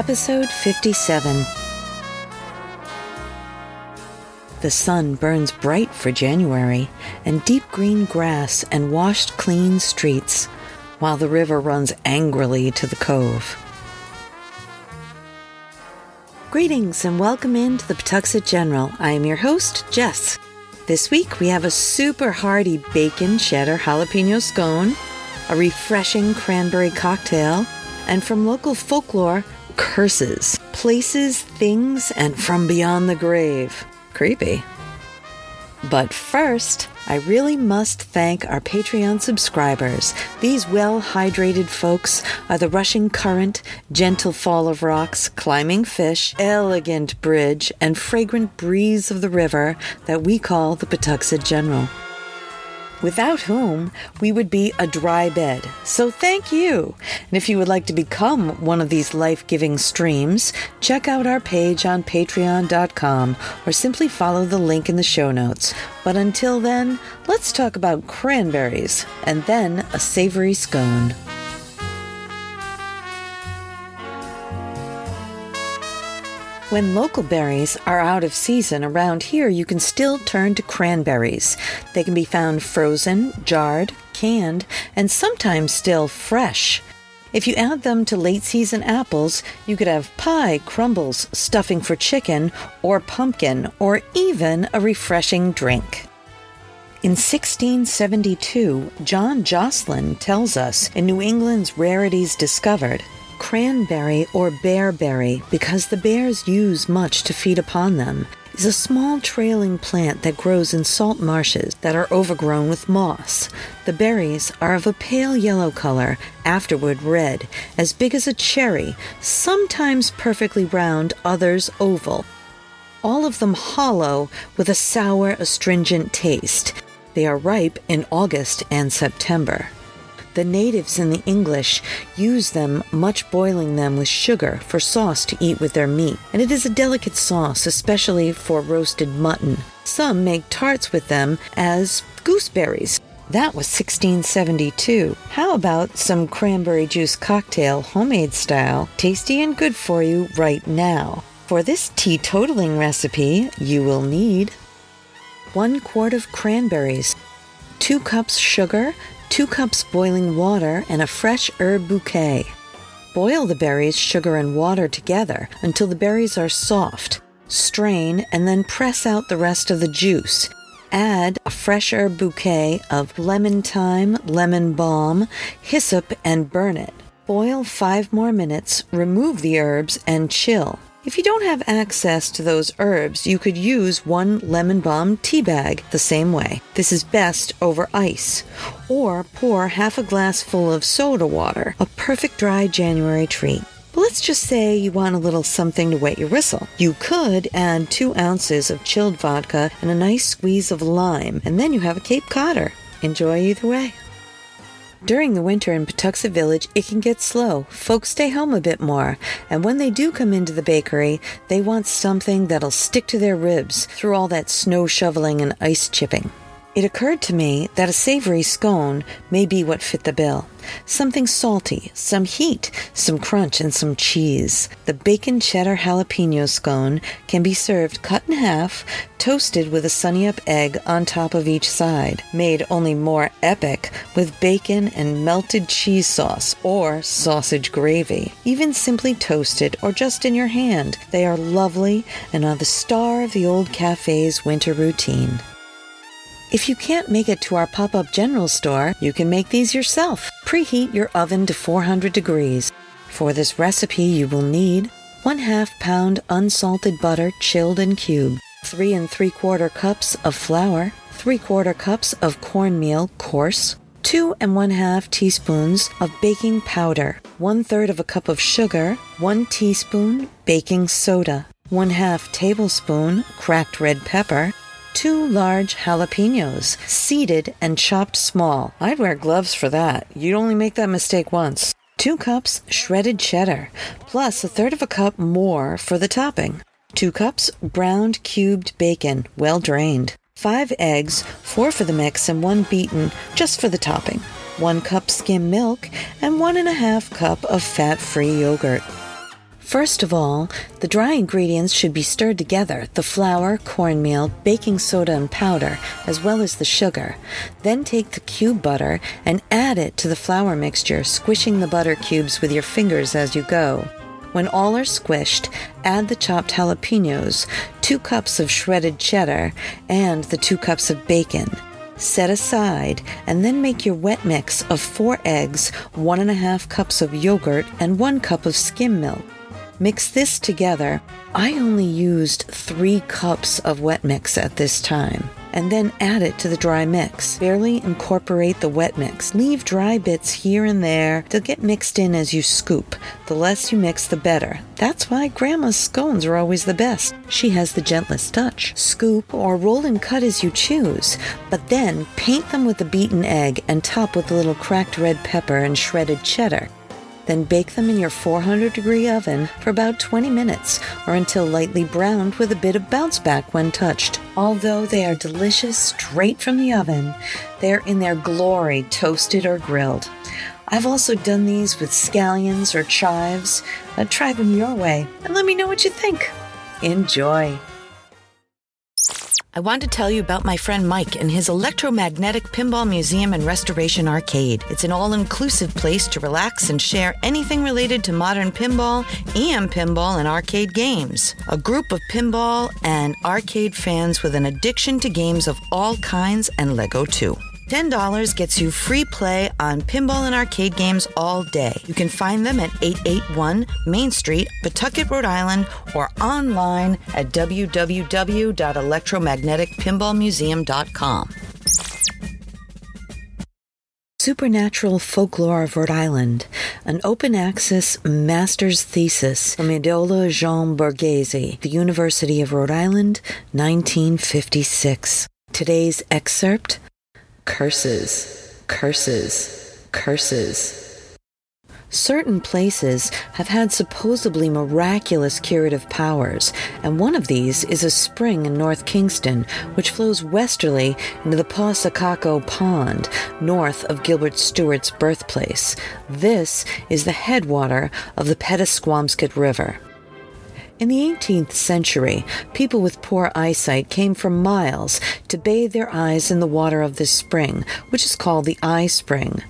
episode 57. The sun burns bright for January, and deep green grass and washed clean streets, while the river runs angrily to the cove. Greetings and welcome into the Pawtuxet General. I am your host, Jess. This week we have a super hearty bacon cheddar jalapeno scone, a refreshing cranberry cocktail, and from local folklore, curses, places, things, and from beyond the grave. Creepy. But first, I really must thank our Patreon subscribers. These well hydrated folks are the rushing current, gentle fall of rocks, climbing fish, elegant bridge, and fragrant breeze of the river that we call the Pawtuxet General without whom we would be a dry bed. So thank you. And if you would like to become one of these life giving streams, check out our page on patreon.com or simply follow the link in the show notes. But until then, let's talk about cranberries and then a savory scone. When local berries are out of season around here, you can still turn to cranberries. They can be found frozen, jarred, canned, and sometimes still fresh. If you add them to late season apples, you could have pie, crumbles, stuffing for chicken, or pumpkin, or even a refreshing drink. In 1672, John Josselyn tells us in New England's Rarities Discovered cranberry or bearberry, because the bears use much to feed upon them, is a small trailing plant that grows in salt marshes that are overgrown with moss. The berries are of a pale yellow color, afterward red, as big as a cherry, sometimes perfectly round, others oval. All of them hollow with a sour, astringent taste. They are ripe in August and September. The natives and the English use them, much boiling them with sugar for sauce to eat with their meat, and it is a delicate sauce, especially for roasted mutton. Some make tarts with them as gooseberries. That was 1672. How about some cranberry juice cocktail, homemade style, tasty and good for you right now? For this teetotaling recipe, you will need one quart of cranberries, two cups sugar, 2 cups boiling water, and a fresh herb bouquet. Boil the berries, sugar, and water together until the berries are soft. Strain and then press out the rest of the juice. Add a fresh herb bouquet of lemon thyme, lemon balm, hyssop, and burn it. Boil five more minutes, remove the herbs, and chill. If you don't have access to those herbs, you could use one lemon balm tea bag the same way. This is best over ice. Or pour half a glass full of soda water, a perfect dry January treat. But let's just say you want a little something to wet your whistle. You could add two ounces of chilled vodka and a nice squeeze of lime, and then you have a Cape Codder. Enjoy either way. During the winter in Pawtuxet Village, it can get slow. Folks stay home a bit more, and when they do come into the bakery, they want something that'll stick to their ribs through all that snow shoveling and ice chipping. It occurred to me that a savory scone may be what fit the bill. Something salty, some heat, some crunch, and some cheese. The bacon cheddar jalapeno scone can be served cut in half, toasted with a sunny up egg on top of each side, made only more epic with bacon and melted cheese sauce or sausage gravy. Even simply toasted or just in your hand, they are lovely and are the star of the old cafe's winter routine. If you can't make it to our pop up general store, you can make these yourself. Preheat your oven to 400 degrees. For this recipe, you will need 1 half pound unsalted butter chilled and cubed, 3 and 3 quarter cups of flour, 3 quarter cups of cornmeal coarse, 2 and 1 half teaspoons of baking powder, 1 third of a cup of sugar, 1 teaspoon baking soda, 1 half tablespoon cracked red pepper, two large jalapenos, seeded and chopped small. I'd wear gloves for that. You'd only make that mistake once. Two cups shredded cheddar, plus a third of a cup more for the topping. Two cups browned cubed bacon, well drained. Five eggs, four for the mix and one beaten just for the topping. One cup skim milk and one and a half cup of fat free yogurt. First of all, the dry ingredients should be stirred together the flour, cornmeal, baking soda, and powder, as well as the sugar. Then take the cube butter and add it to the flour mixture, squishing the butter cubes with your fingers as you go. When all are squished, add the chopped jalapenos, two cups of shredded cheddar, and the two cups of bacon. Set aside and then make your wet mix of four eggs, one and a half cups of yogurt, and one cup of skim milk. Mix this together. I only used three cups of wet mix at this time. And then add it to the dry mix. Barely incorporate the wet mix. Leave dry bits here and there. They'll get mixed in as you scoop. The less you mix, the better. That's why Grandma's scones are always the best. She has the gentlest touch. Scoop or roll and cut as you choose, but then paint them with a beaten egg and top with a little cracked red pepper and shredded cheddar. Then bake them in your 400 degree oven for about 20 minutes or until lightly browned with a bit of bounce back when touched. Although they are delicious straight from the oven, they're in their glory toasted or grilled. I've also done these with scallions or chives. Uh, try them your way and let me know what you think. Enjoy. I want to tell you about my friend Mike and his electromagnetic pinball museum and restoration arcade. It's an all inclusive place to relax and share anything related to modern pinball and pinball and arcade games. A group of pinball and arcade fans with an addiction to games of all kinds and Lego too. $10 gets you free play on pinball and arcade games all day. You can find them at 881 Main Street, Pawtucket, Rhode Island, or online at www.electromagneticpinballmuseum.com. Supernatural Folklore of Rhode Island, an open access master's thesis from Idola Jean Borghese, the University of Rhode Island, 1956. Today's excerpt curses, curses, curses. Certain places have had supposedly miraculous curative powers, and one of these is a spring in North Kingstown, which flows westerly into the Pausacaco Pond, north of Gilbert Stuart's birthplace. This is the headwater of the Pettaquamscutt River. In the 18th century, people with poor eyesight came from miles to bathe their eyes in the water of this spring, which is called the eye spring.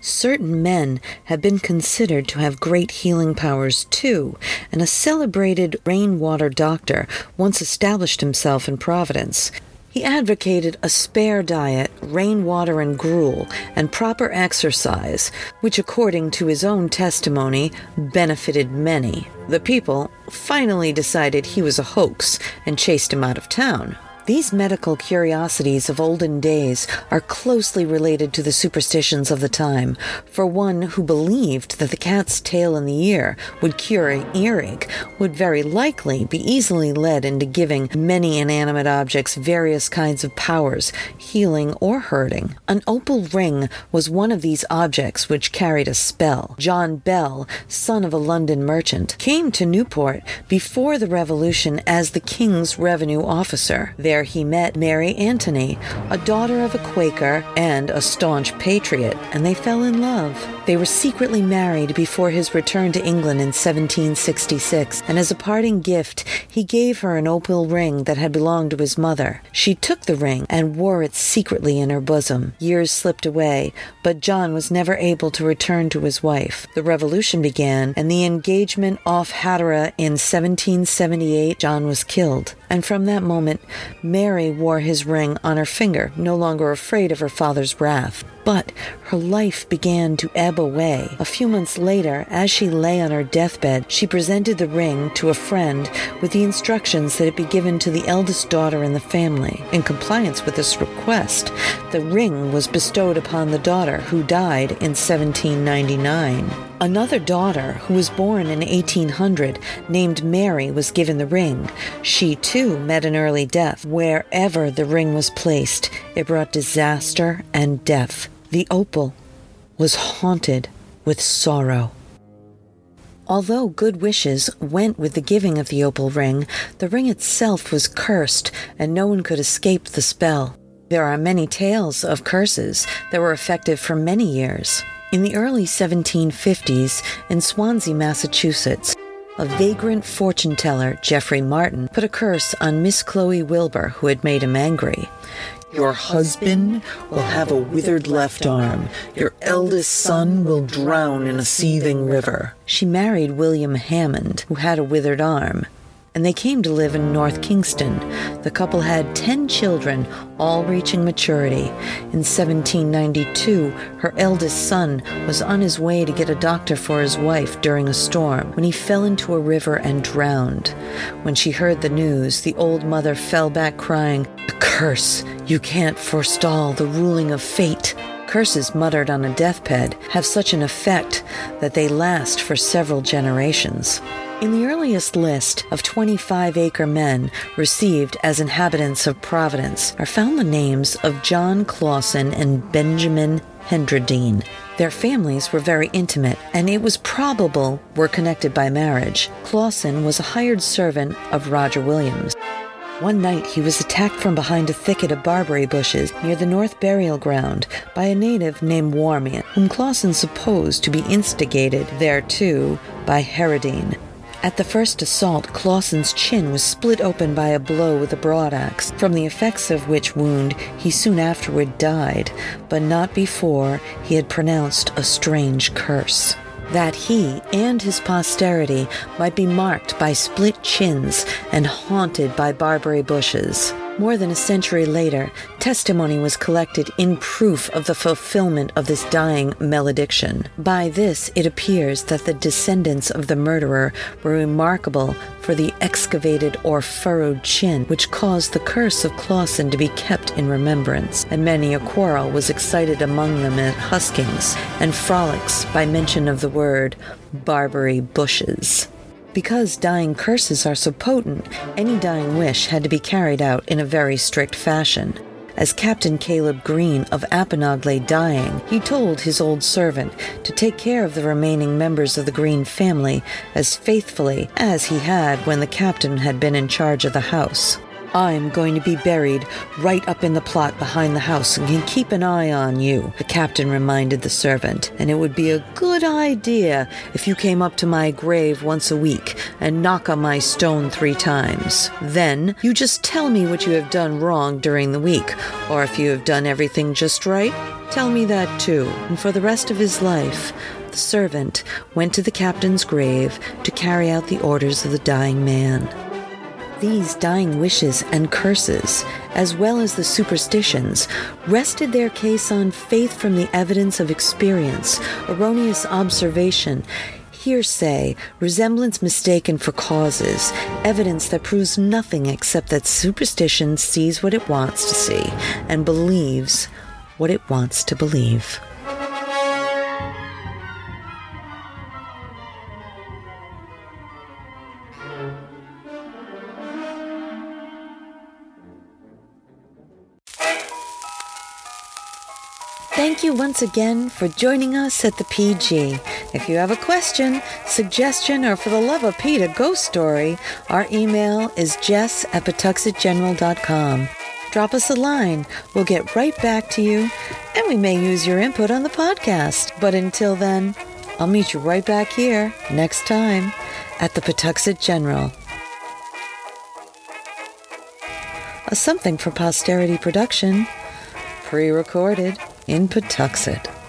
Certain men have been considered to have great healing powers too, and a celebrated rainwater doctor once established himself in Providence. He advocated a spare diet, rainwater and gruel, and proper exercise, which, according to his own testimony, benefited many. The people finally decided he was a hoax and chased him out of town. These medical curiosities of olden days are closely related to the superstitions of the time. For one who believed that the cat's tail in the ear would cure an earache would very likely be easily led into giving many inanimate objects various kinds of powers, healing or hurting. An opal ring was one of these objects which carried a spell. John Bell, son of a London merchant, came to Newport before the Revolution as the king's revenue officer. There he met Mary Antony, a daughter of a Quaker and a staunch patriot, and they fell in love. They were secretly married before his return to England in 1766, and as a parting gift, he gave her an opal ring that had belonged to his mother. She took the ring and wore it secretly in her bosom. Years slipped away, but John was never able to return to his wife. The revolution began, and the engagement off Hatteras in 1778, John was killed. And from that moment, Mary wore his ring on her finger, no longer afraid of her father's wrath. But her life began to ebb away. A few months later, as she lay on her deathbed, she presented the ring to a friend with the instructions that it be given to the eldest daughter in the family. In compliance with this request, the ring was bestowed upon the daughter, who died in 1799. Another daughter, who was born in 1800, named Mary, was given the ring. She too met an early death. Wherever the ring was placed, it brought disaster and death. The opal was haunted with sorrow. Although good wishes went with the giving of the opal ring, the ring itself was cursed, and no one could escape the spell. There are many tales of curses that were effective for many years. In the early 1750s, in Swansea, Massachusetts, A vagrant fortune teller, Geoffrey Martin, put a curse on Miss Chloe Wilbur, who had made him angry. Your husband will have a withered left arm. Your eldest son will drown in a seething river. She married William Hammond, who had a withered arm and they came to live in North Kingstown. The couple had 10 children, all reaching maturity. In 1792, her eldest son was on his way to get a doctor for his wife during a storm when he fell into a river and drowned. When she heard the news, the old mother fell back crying, A curse! You can't forestall the ruling of fate. Curses muttered on a deathbed have such an effect that they last for several generations. In the earliest list of 25 acre men received as inhabitants of Providence are found the names of John Clausen and Benjamin Hendredine. Their families were very intimate, and it was probable were connected by marriage. Clausen was a hired servant of Roger Williams. One night he was attacked from behind a thicket of barberry bushes near the North Burial Ground by a native named Warmian, whom Clausen supposed to be instigated thereto by Herodine. At the first assault, Clausen's chin was split open by a blow with a broadaxe, from the effects of which wound he soon afterward died, but not before he had pronounced a strange curse that he and his posterity might be marked by split chins and haunted by barberry bushes. More than a century later, testimony was collected in proof of the fulfillment of this dying malediction. By this, it appears that the descendants of the murderer were remarkable for the excavated or furrowed chin, which caused the curse of Clausen to be kept in remembrance, and many a quarrel was excited among them at huskings and frolics by mention of the word Barbary bushes. Because dying curses are so potent, any dying wish had to be carried out in a very strict fashion. As Captain Caleb Green of Apponaug lay dying, he told his old servant to take care of the remaining members of the Green family as faithfully as he had when the captain had been in charge of the house. I'm going to be buried right up in the plot behind the house and can keep an eye on you, the captain reminded the servant, and it would be a good idea if you came up to my grave once a week and knock on my stone three times. Then you just tell me what you have done wrong during the week, or if you have done everything just right, tell me that too. And for the rest of his life, the servant went to the captain's grave to carry out the orders of the dying man. These dying wishes and curses, as well as the superstitions, rested their case on faith from the evidence of experience, erroneous observation, hearsay, resemblance mistaken for causes, evidence that proves nothing except that superstition sees what it wants to see and believes what it wants to believe. Once again for joining us at the PG. If you have a question, suggestion, or for the love of Pete, a ghost story, our email is jess at pawtuxetgeneral.com. Drop us a line. We'll get right back to you, and we may use your input on the podcast. But until then, I'll meet you right back here next time at the Pawtuxet General. A Something for Posterity production, pre recorded in Pawtuxet.